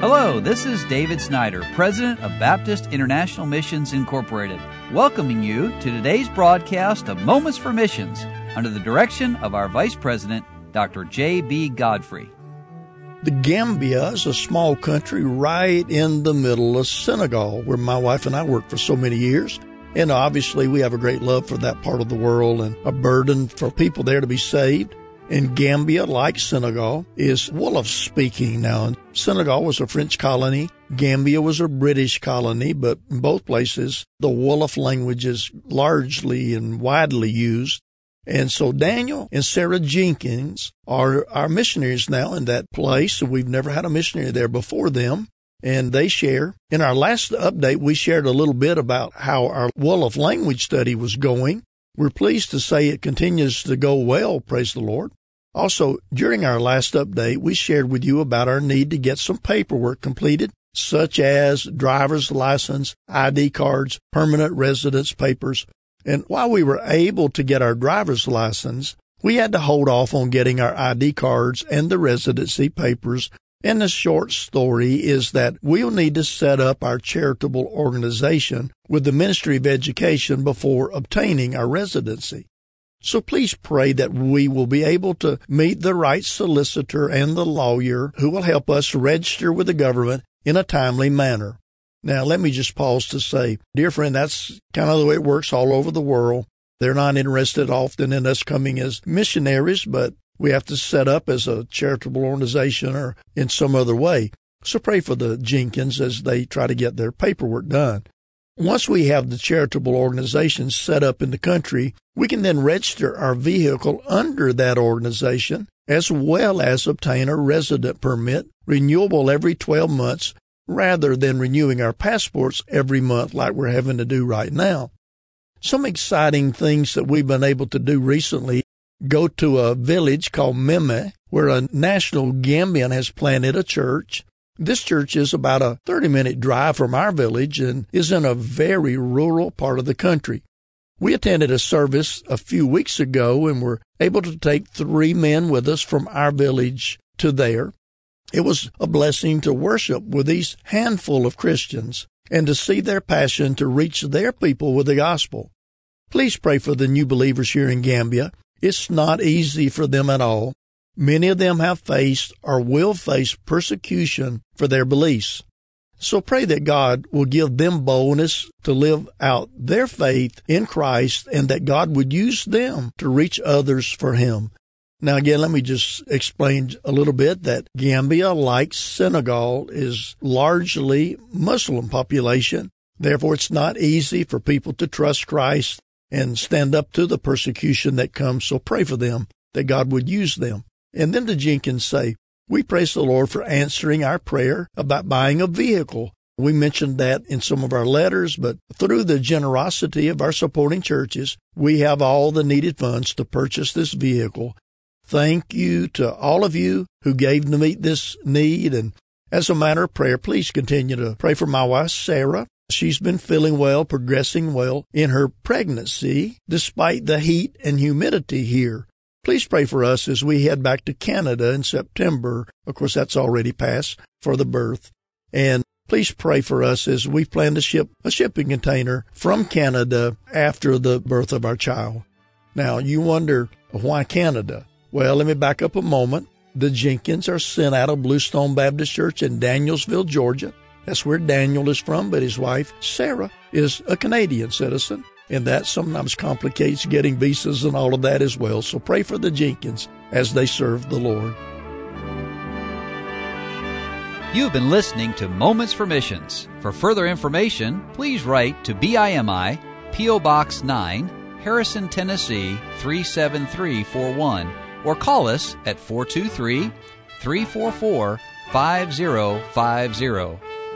Hello, this is David Snyder, President of Baptist International Missions Incorporated, welcoming you to today's broadcast of Moments for Missions under the direction of our Vice President, Dr. J.B. Godfrey. The Gambia is a small country right in the middle of Senegal, where my wife and I worked for so many years. And obviously, we have a great love for that part of the world and a burden for people there to be saved. In Gambia, like Senegal, is Wolof speaking now. Senegal was a French colony. Gambia was a British colony, but in both places, the Wolof language is largely and widely used. And so Daniel and Sarah Jenkins are our missionaries now in that place. We've never had a missionary there before them. And they share. In our last update, we shared a little bit about how our Wolof language study was going. We're pleased to say it continues to go well, praise the Lord. Also, during our last update, we shared with you about our need to get some paperwork completed, such as driver's license, ID cards, permanent residence papers. And while we were able to get our driver's license, we had to hold off on getting our ID cards and the residency papers. And the short story is that we'll need to set up our charitable organization with the Ministry of Education before obtaining our residency. So please pray that we will be able to meet the right solicitor and the lawyer who will help us register with the government in a timely manner. Now, let me just pause to say, dear friend, that's kind of the way it works all over the world. They're not interested often in us coming as missionaries, but we have to set up as a charitable organization or in some other way. So pray for the Jenkins as they try to get their paperwork done. Once we have the charitable organization set up in the country, we can then register our vehicle under that organization as well as obtain a resident permit renewable every 12 months rather than renewing our passports every month like we're having to do right now. Some exciting things that we've been able to do recently go to a village called Meme where a national Gambian has planted a church this church is about a 30 minute drive from our village and is in a very rural part of the country. We attended a service a few weeks ago and were able to take three men with us from our village to there. It was a blessing to worship with these handful of Christians and to see their passion to reach their people with the gospel. Please pray for the new believers here in Gambia. It's not easy for them at all, Many of them have faced or will face persecution for their beliefs. So pray that God will give them boldness to live out their faith in Christ and that God would use them to reach others for Him. Now again, let me just explain a little bit that Gambia, like Senegal, is largely Muslim population. Therefore, it's not easy for people to trust Christ and stand up to the persecution that comes. So pray for them that God would use them. And then the Jenkins say, We praise the Lord for answering our prayer about buying a vehicle. We mentioned that in some of our letters, but through the generosity of our supporting churches, we have all the needed funds to purchase this vehicle. Thank you to all of you who gave to meet this need. And as a matter of prayer, please continue to pray for my wife, Sarah. She's been feeling well, progressing well in her pregnancy, despite the heat and humidity here. Please pray for us as we head back to Canada in September. Of course, that's already passed for the birth. And please pray for us as we plan to ship a shipping container from Canada after the birth of our child. Now, you wonder why Canada? Well, let me back up a moment. The Jenkins are sent out of Bluestone Baptist Church in Danielsville, Georgia. That's where Daniel is from, but his wife, Sarah, is a Canadian citizen and that sometimes complicates getting visas and all of that as well. So pray for the Jenkins as they serve the Lord. You've been listening to Moments for Missions. For further information, please write to BIMI, P.O. Box 9, Harrison, Tennessee 37341, or call us at 423 344 5050